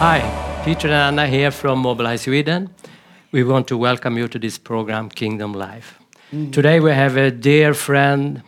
Hi, Peter and Anna here from Mobilize Sweden. We want to welcome you to this program, Kingdom Life. Mm. Today we have a dear friend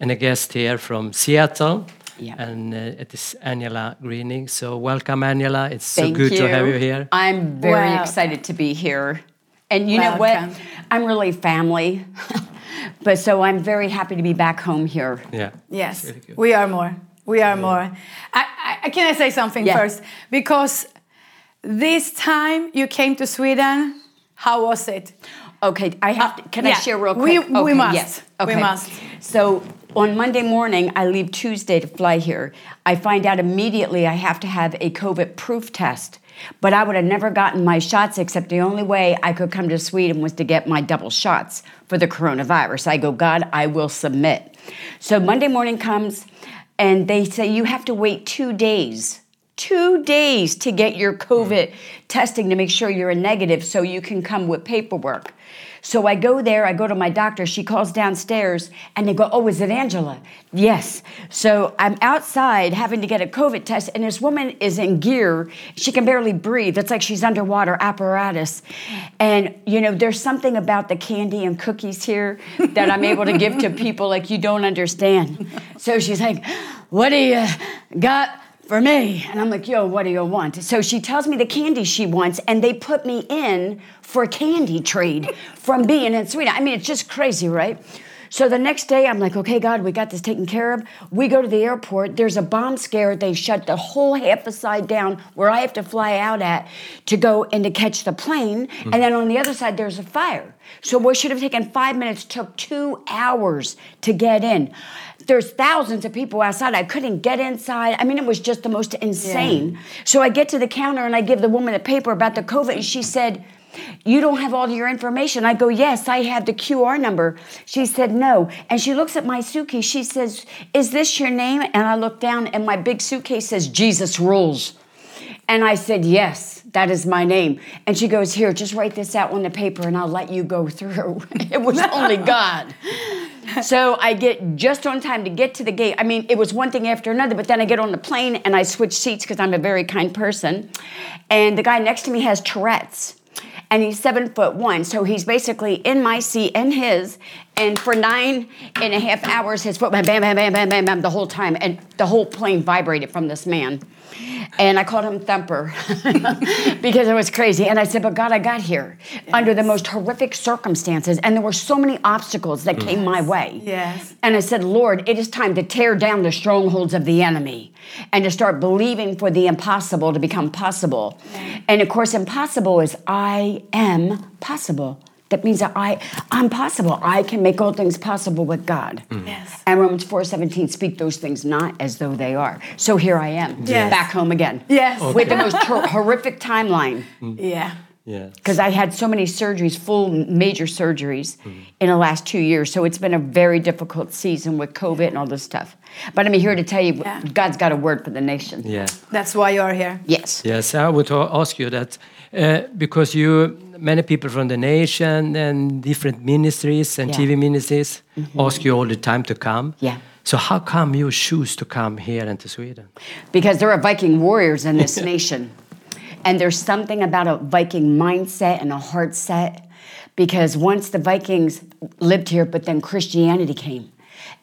and a guest here from Seattle. Yeah. And uh, it is Angela Greenig. So welcome, Angela. It's Thank so good you. to have you here. I'm very wow. excited to be here. And you welcome. know what? I'm really family. but so I'm very happy to be back home here. Yeah. Yes, really we are more. We are more. I, I, can I say something yeah. first? Because this time you came to Sweden, how was it? Okay, I have. To, can uh, yeah. I share real quick? We, okay, we must. Yes. Okay. We must. So on Monday morning, I leave Tuesday to fly here. I find out immediately I have to have a COVID proof test. But I would have never gotten my shots, except the only way I could come to Sweden was to get my double shots for the coronavirus. I go, God, I will submit. So Monday morning comes, and they say you have to wait two days two days to get your COVID hmm. testing to make sure you're a negative so you can come with paperwork. So I go there, I go to my doctor, she calls downstairs, and they go, Oh, is it Angela? Yes. So I'm outside having to get a COVID test, and this woman is in gear. She can barely breathe. It's like she's underwater apparatus. And, you know, there's something about the candy and cookies here that I'm able to give to people like you don't understand. So she's like, What do you got? For me. And I'm like, yo, what do you want? So she tells me the candy she wants, and they put me in for candy trade from being in Sweden. I mean, it's just crazy, right? So the next day, I'm like, okay, God, we got this taken care of. We go to the airport. There's a bomb scare. They shut the whole half a side down where I have to fly out at to go and to catch the plane. Mm. And then on the other side, there's a fire. So what should have taken five minutes took two hours to get in. There's thousands of people outside. I couldn't get inside. I mean, it was just the most insane. Yeah. So I get to the counter and I give the woman a paper about the COVID, and she said, you don't have all your information. I go, Yes, I have the QR number. She said, No. And she looks at my suitcase. She says, Is this your name? And I look down, and my big suitcase says, Jesus rules. And I said, Yes, that is my name. And she goes, Here, just write this out on the paper and I'll let you go through. it was only God. so I get just on time to get to the gate. I mean, it was one thing after another, but then I get on the plane and I switch seats because I'm a very kind person. And the guy next to me has Tourette's and he's seven foot one. So he's basically in my seat and his. And for nine and a half hours, his foot bam, bam, bam, bam, bam, bam, bam, the whole time. And the whole plane vibrated from this man. And I called him Thumper because it was crazy. And I said, But God, I got here yes. under the most horrific circumstances. And there were so many obstacles that came my way. Yes. And I said, Lord, it is time to tear down the strongholds of the enemy and to start believing for the impossible to become possible. Yes. And of course, impossible is I am possible. That means that I, I'm possible. I can make all things possible with God. Mm. Yes. And Romans 4:17 speak those things not as though they are. So here I am, yes. back home again. Yes. Okay. With the most ter- horrific timeline. Mm. Yeah. Yeah. Because I had so many surgeries, full major surgeries, mm. in the last two years. So it's been a very difficult season with COVID and all this stuff. But I'm here to tell you, yeah. God's got a word for the nation. Yeah. That's why you are here. Yes. Yes, I would ask you that uh, because you, many people from the nation and different ministries and yeah. TV ministries mm -hmm. ask you all the time to come. Yeah. So how come you choose to come here into Sweden? Because there are Viking warriors in this nation. And there's something about a Viking mindset and a heart set. Because once the Vikings lived here, but then Christianity came.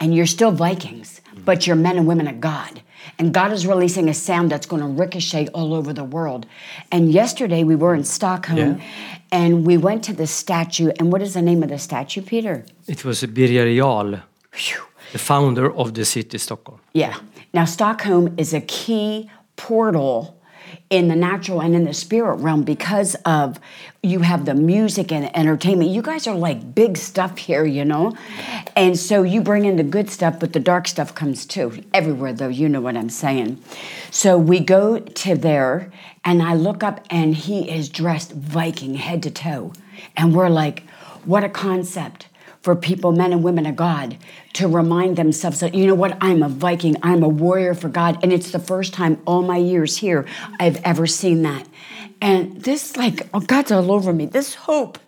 And you're still Vikings, but you're men and women of God. And God is releasing a sound that's going to ricochet all over the world. And yesterday we were in Stockholm yeah. and we went to the statue. And what is the name of the statue, Peter? It was Birger Jarl, the founder of the city Stockholm. Yeah. Now, Stockholm is a key portal in the natural and in the spirit realm because of you have the music and the entertainment. You guys are like big stuff here, you know? And so you bring in the good stuff, but the dark stuff comes too. Everywhere, though, you know what I'm saying. So we go to there, and I look up, and he is dressed Viking head to toe. And we're like, what a concept for people, men and women of God, to remind themselves that, you know what, I'm a Viking, I'm a warrior for God. And it's the first time all my years here I've ever seen that. And this, like, oh, God's all over me. This hope,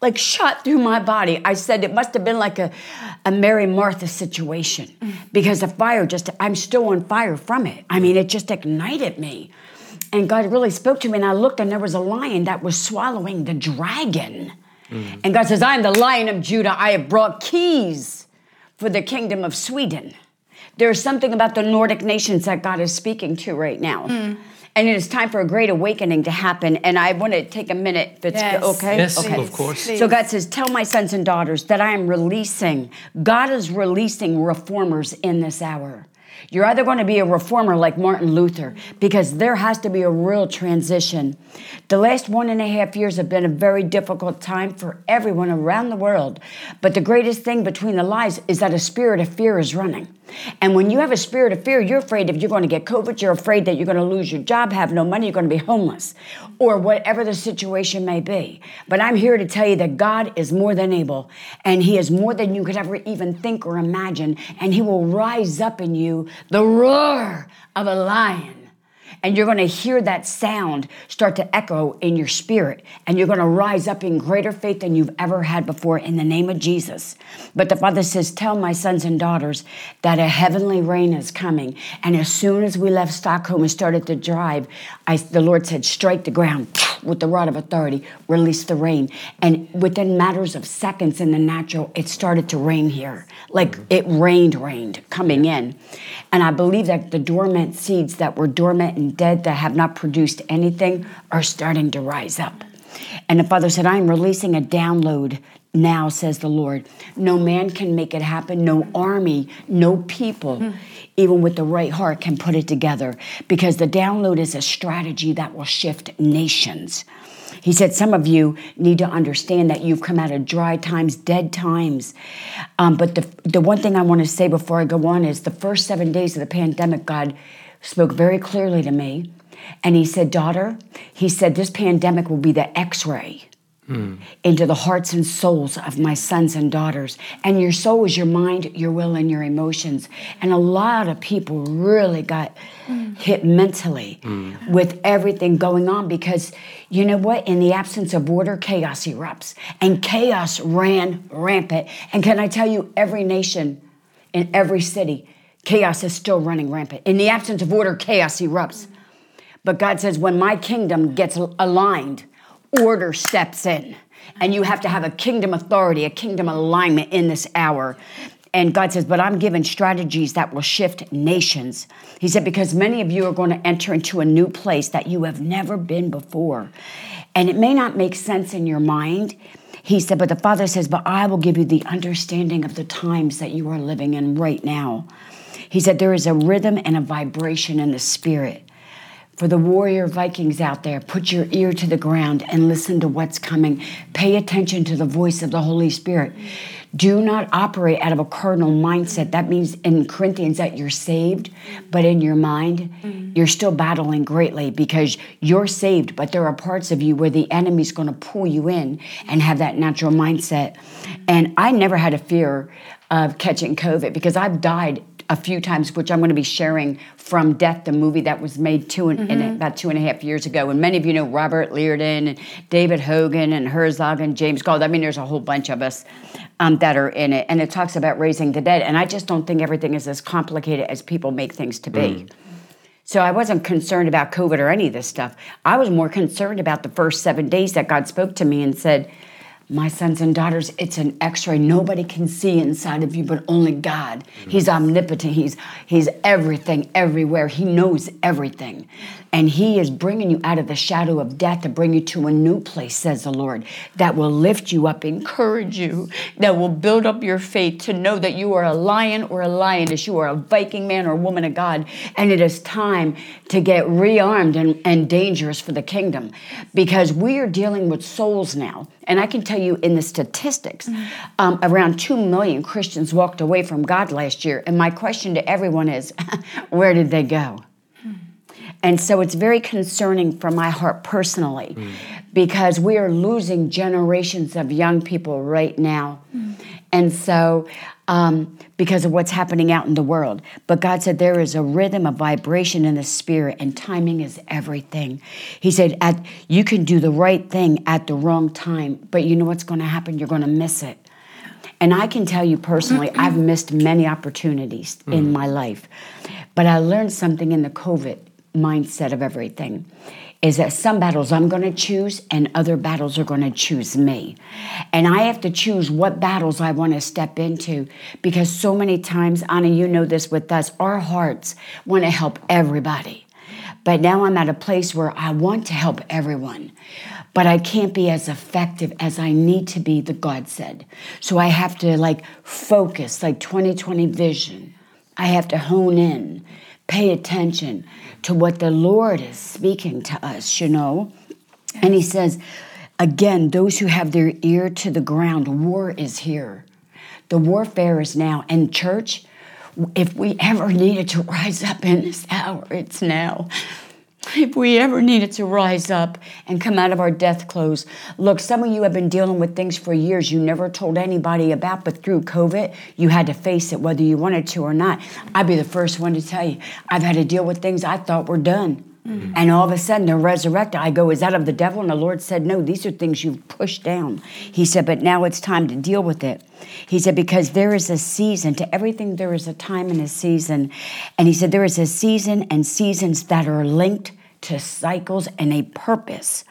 like, shot through my body. I said it must have been like a, a Mary Martha situation because the fire just, I'm still on fire from it. I mean, it just ignited me. And God really spoke to me, and I looked, and there was a lion that was swallowing the dragon. Mm. And God says, I am the lion of Judah. I have brought keys for the kingdom of Sweden. There's something about the Nordic nations that God is speaking to right now. Mm. And it is time for a great awakening to happen. And I want to take a minute, if it's yes. okay. Yes, okay. of course. So God says, Tell my sons and daughters that I am releasing, God is releasing reformers in this hour. You're either going to be a reformer like Martin Luther, because there has to be a real transition. The last one and a half years have been a very difficult time for everyone around the world. But the greatest thing between the lies is that a spirit of fear is running. And when you have a spirit of fear, you're afraid if you're going to get COVID, you're afraid that you're going to lose your job, have no money, you're going to be homeless, or whatever the situation may be. But I'm here to tell you that God is more than able, and He is more than you could ever even think or imagine, and He will rise up in you the roar of a lion and you're going to hear that sound start to echo in your spirit. And you're going to rise up in greater faith than you've ever had before in the name of Jesus. But the Father says, Tell my sons and daughters that a heavenly rain is coming. And as soon as we left Stockholm and started to drive, I, the Lord said, Strike the ground with the rod of authority, release the rain. And within matters of seconds in the natural, it started to rain here. Like mm-hmm. it rained, rained coming in. And I believe that the dormant seeds that were dormant and dead that have not produced anything are starting to rise up. And the Father said, I am releasing a download now, says the Lord. No man can make it happen, no army, no people. Mm. Even with the right heart, can put it together because the download is a strategy that will shift nations. He said, Some of you need to understand that you've come out of dry times, dead times. Um, but the, the one thing I want to say before I go on is the first seven days of the pandemic, God spoke very clearly to me. And He said, Daughter, He said, this pandemic will be the x ray mm. into the hearts and souls of my sons and daughters. And your soul is your mind, your will, and your emotions. And a lot of people really got mm. hit mentally mm. with everything going on because you know what? In the absence of order, chaos erupts. And chaos ran rampant. And can I tell you, every nation in every city, chaos is still running rampant. In the absence of order, chaos erupts. But God says, when my kingdom gets aligned, order steps in. And you have to have a kingdom authority, a kingdom alignment in this hour. And God says, But I'm giving strategies that will shift nations. He said, Because many of you are going to enter into a new place that you have never been before. And it may not make sense in your mind. He said, But the Father says, But I will give you the understanding of the times that you are living in right now. He said, There is a rhythm and a vibration in the spirit for the warrior Vikings out there, put your ear to the ground and listen to what's coming. Pay attention to the voice of the Holy Spirit. Do not operate out of a cardinal mindset. That means in Corinthians that you're saved, but in your mind, mm-hmm. you're still battling greatly because you're saved, but there are parts of you where the enemy's going to pull you in and have that natural mindset. And I never had a fear of catching COVID because I've died a few times, which I'm going to be sharing from Death, the movie that was made two and, mm-hmm. about two and a half years ago. And many of you know Robert Liardon and David Hogan and Herzog and James Goll. I mean, there's a whole bunch of us um, that are in it. And it talks about raising the dead. And I just don't think everything is as complicated as people make things to be. Mm. So I wasn't concerned about COVID or any of this stuff. I was more concerned about the first seven days that God spoke to me and said, my sons and daughters, it's an x-ray. Nobody can see inside of you but only God. Mm-hmm. He's omnipotent. He's he's everything everywhere. He knows everything. And he is bringing you out of the shadow of death to bring you to a new place, says the Lord, that will lift you up, encourage you, that will build up your faith to know that you are a lion or a lioness, you are a Viking man or woman of God, and it is time to get rearmed and, and dangerous for the kingdom. Because we are dealing with souls now. And I can tell you in the statistics, um, around 2 million Christians walked away from God last year. And my question to everyone is where did they go? And so it's very concerning for my heart personally mm. because we are losing generations of young people right now. Mm. And so, um, because of what's happening out in the world. But God said there is a rhythm, a vibration in the spirit, and timing is everything. He said, at, You can do the right thing at the wrong time, but you know what's going to happen? You're going to miss it. And I can tell you personally, I've missed many opportunities mm. in my life. But I learned something in the COVID mindset of everything is that some battles I'm going to choose and other battles are going to choose me. And I have to choose what battles I want to step into because so many times, Anna, you know this with us, our hearts want to help everybody. But now I'm at a place where I want to help everyone, but I can't be as effective as I need to be, the God said. So I have to like focus, like 2020 vision. I have to hone in, pay attention to what the Lord is speaking to us, you know? And He says, again, those who have their ear to the ground, war is here. The warfare is now. And, church, if we ever needed to rise up in this hour, it's now. If we ever needed to rise up and come out of our death clothes, look, some of you have been dealing with things for years you never told anybody about, but through COVID, you had to face it whether you wanted to or not. I'd be the first one to tell you, I've had to deal with things I thought were done. Mm-hmm. And all of a sudden they're resurrected. I go, Is that of the devil? And the Lord said, No, these are things you've pushed down. He said, But now it's time to deal with it. He said, Because there is a season to everything, there is a time and a season. And he said, There is a season and seasons that are linked to cycles and a purpose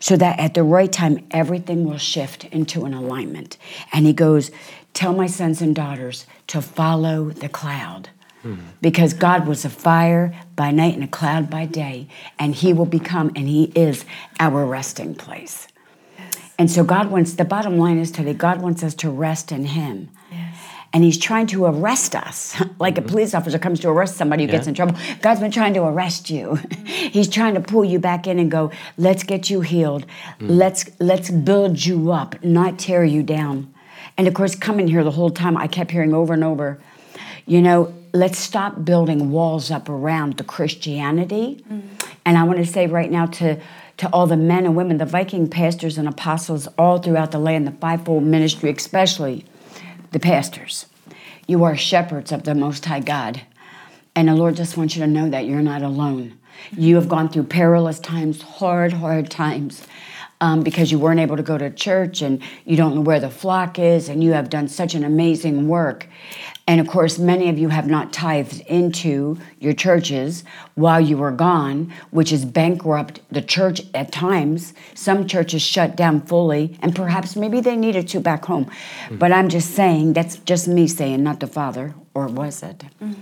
so that at the right time everything will shift into an alignment. And he goes, Tell my sons and daughters to follow the cloud. Hmm. Because God was a fire by night and a cloud by day, and He will become, and He is our resting place. And so, God wants, the bottom line is today, God wants us to rest in Him. And He's trying to arrest us, like mm-hmm. a police officer comes to arrest somebody who yeah. gets in trouble. God's been trying to arrest you. He's trying to pull you back in and go, let's get you healed. Mm-hmm. Let's, let's build you up, not tear you down. And of course, coming here the whole time, I kept hearing over and over, you know, let's stop building walls up around the Christianity. Mm. And I want to say right now to to all the men and women, the Viking pastors and apostles all throughout the land, the fivefold ministry, especially the pastors. You are shepherds of the Most High God. And the Lord just wants you to know that you're not alone. You have gone through perilous times, hard, hard times. Um, because you weren't able to go to church and you don't know where the flock is, and you have done such an amazing work. And of course, many of you have not tithed into your churches while you were gone, which is bankrupt the church at times. Some churches shut down fully, and perhaps maybe they needed to back home. Mm-hmm. But I'm just saying, that's just me saying, not the Father, or was it? Mm-hmm.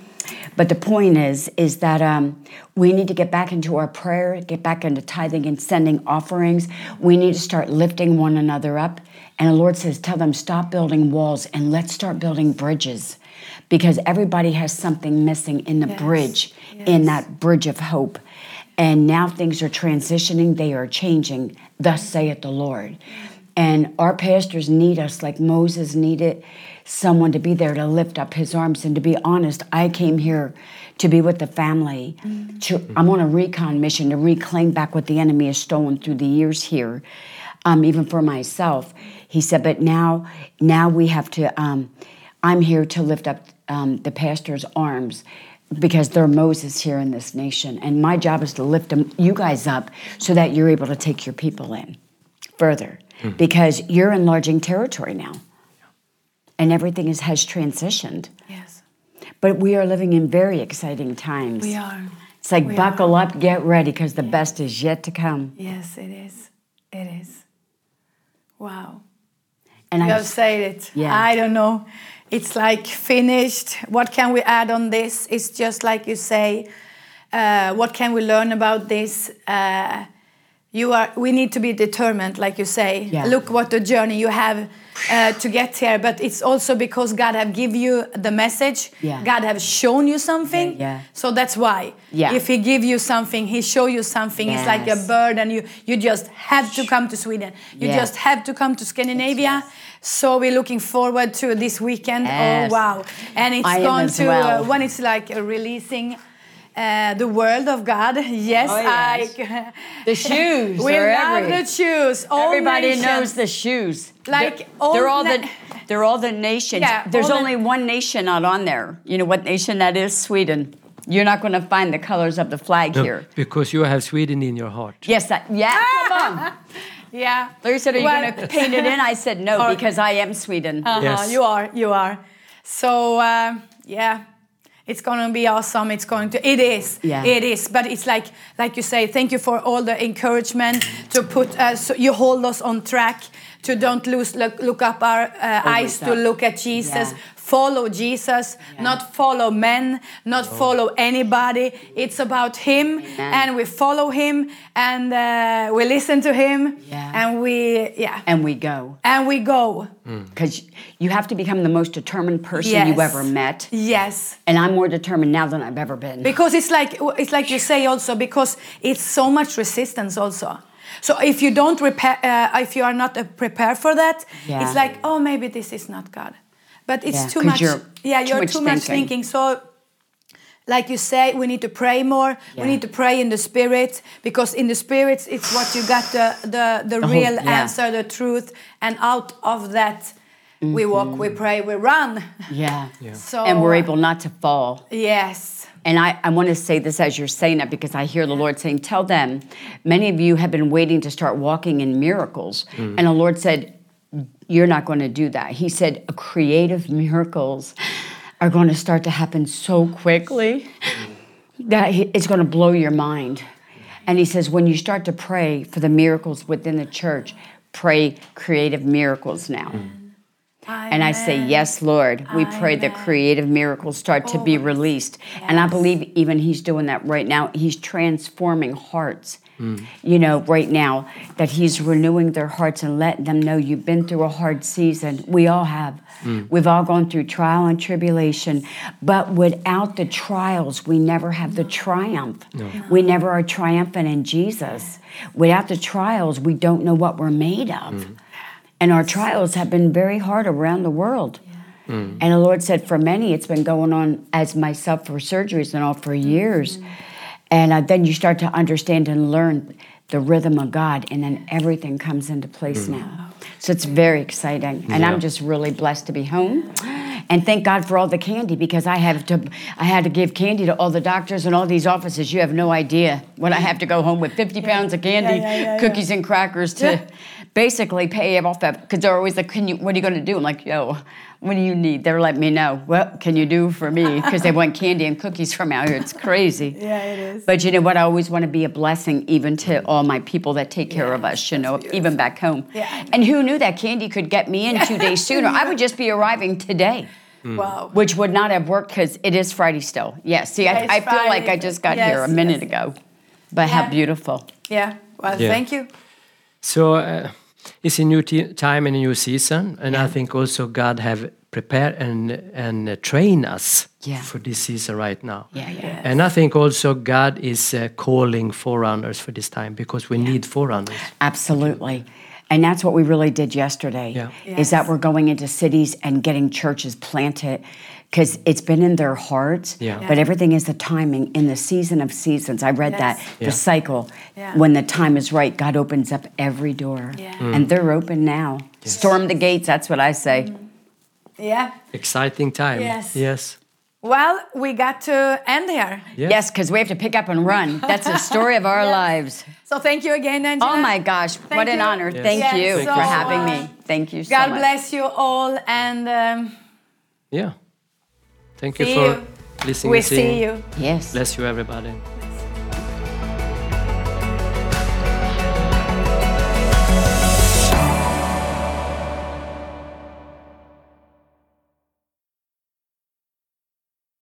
But the point is, is that um, we need to get back into our prayer, get back into tithing and sending offerings. We need to start lifting one another up. And the Lord says, tell them, stop building walls and let's start building bridges because everybody has something missing in the yes. bridge, yes. in that bridge of hope. And now things are transitioning, they are changing. Thus saith the Lord. And our pastors need us like Moses needed someone to be there to lift up his arms. And to be honest, I came here to be with the family. Mm-hmm. To, I'm on a recon mission to reclaim back what the enemy has stolen through the years here, um, even for myself. He said, but now, now we have to. Um, I'm here to lift up um, the pastor's arms because they're Moses here in this nation. And my job is to lift them, you guys up so that you're able to take your people in further mm. because you're enlarging territory now. And everything is, has transitioned. Yes. But we are living in very exciting times. We are. It's like we buckle are. up, get ready because the best is yet to come. Yes, it is. It is. Wow. And you I have said it. Yeah. I don't know it's like finished. What can we add on this? It's just like you say. Uh, what can we learn about this? Uh, you are. We need to be determined, like you say. Yeah. Look what the journey you have uh, to get here. But it's also because God have give you the message. Yeah. God have shown you something. Yeah, yeah. So that's why. Yeah. If He give you something, He show you something. Yes. It's like a bird, and you you just have to come to Sweden. You just have to come to Scandinavia. Yes. So we're looking forward to this weekend. Oh, yes. Oh wow! And it's I going to uh, well. uh, when it's like releasing. Uh, the word of God. Yes, oh, yes. I. the shoes. we love every, the shoes. All everybody nations. knows the shoes. Like they're, all, they're all the they're all the nations. Yeah, There's only the, one nation not on there. You know what nation that is? Sweden. You're not going to find the colors of the flag no, here because you have Sweden in your heart. Yes, that, yeah. Come on. Yeah. Larry said, Are you well, going to paint it in? I said, No, because I am Sweden. Uh-huh, yes. You are. You are. So, uh, yeah. It's going to be awesome. It's going to it is. Yeah. it is. But it's like like you say thank you for all the encouragement to put uh, so you hold us on track to don't lose look, look up our uh, eyes to look at jesus. Yeah. Follow jesus not follow men not follow anybody it's about him Amen. and we follow him and uh, we listen to him Yeah. and we yeah And we go. and we go Because you have to become the most determined person Yes. you ever met. yes And I'm more determined now than I've ever been. because it's like it's like you say also because it's so much resistance also so if you don't repair uh, if you are not uh, prepared for that Yeah. it's like oh maybe this is not god but it's Yeah, too 'cause much you're yeah too you're much too much thinking. thinking so like you say we need to pray more Yeah. we need to pray in the spirit because in the spirit it's what you got the the, the, The whole- real yeah. answer the truth and out of that we walk we mm-hmm. pray we run yeah. so And we're able not to fall. yes And I, I want to say this as you're saying it because I hear the Lord saying, Tell them, many of you have been waiting to start walking in miracles. Mm. And the Lord said, You're not going to do that. He said, Creative miracles are going to start to happen so quickly that it's going to blow your mind. And He says, When you start to pray for the miracles within the church, pray creative miracles now. And I say, Yes, Lord. We pray that creative miracles start to be released. And I believe even He's doing that right now. He's transforming hearts. Mm. You know, right now, that He's renewing their hearts and letting them know you've been through a hard season. We all have. Mm. We've all gone through trial and tribulation. But without the trials, we never have the triumph. We never are triumphant in Jesus. Without the trials, we don't know what we're made of. Mm. And our trials have been very hard around the world. And the Lord said, for many, it's been going on as myself for surgeries and all for years. And uh, then you start to understand and learn the rhythm of God, and then everything comes into place now. So it's very exciting, and Yeah. I'm just really blessed to be home. And thank God for all the candy because I have to. I had to give candy to all the doctors and all these offices. You have no idea when I have to go home with 50 pounds of candy, yeah, yeah, cookies and crackers to basically pay off that because they're always like, "Can you? What are you going to do?" I'm like, "Yo, what do you need?" They're letting me know. What can you do for me? Because they want candy and cookies from out here. It's crazy. Yeah, it is. But you know what? I always want to be a blessing even to all my people that take care of us, you know, even back home. Yeah, And who knew that candy could get me in two days sooner? I would just be arriving today, Wow. which would not have worked because it is Friday still. Yeah, see, Yeah, I, it's I feel like Friday. I just got Yes, here a minute yes. ago. But how Yeah. beautiful. Yeah. Well, Yeah. thank you. So uh, it's a new t- time and a new season, and I think also God have prepared and and uh, train us Yeah. for this season right now. Yeah, yeah. And I think also God is uh, calling forerunners for this time because we need forerunners. Absolutely. And that's what we really did yesterday. Yeah. Is that we're going into cities and getting churches planted because it's been in their hearts. Yeah. But everything is the timing in the season of seasons. I read Yes. that Yeah. the cycle. Yeah. When the time is right, God opens up every door. Yeah. Mm. And they're open now. Storm the gates, that's what I say. Mm-hmm. Yeah. Exciting time. Yes. Yes. Well, we got to end here. Yes, because we have to pick up and run. That's the story of our lives. So thank you again, Angela. Oh my gosh, what Thank an honor. Yes. Thank Yes, you so for having much. me. Thank you so God much. bless you all, and um, Yeah. Thank you See for you. listening we see you. Yes. Bless you, everybody.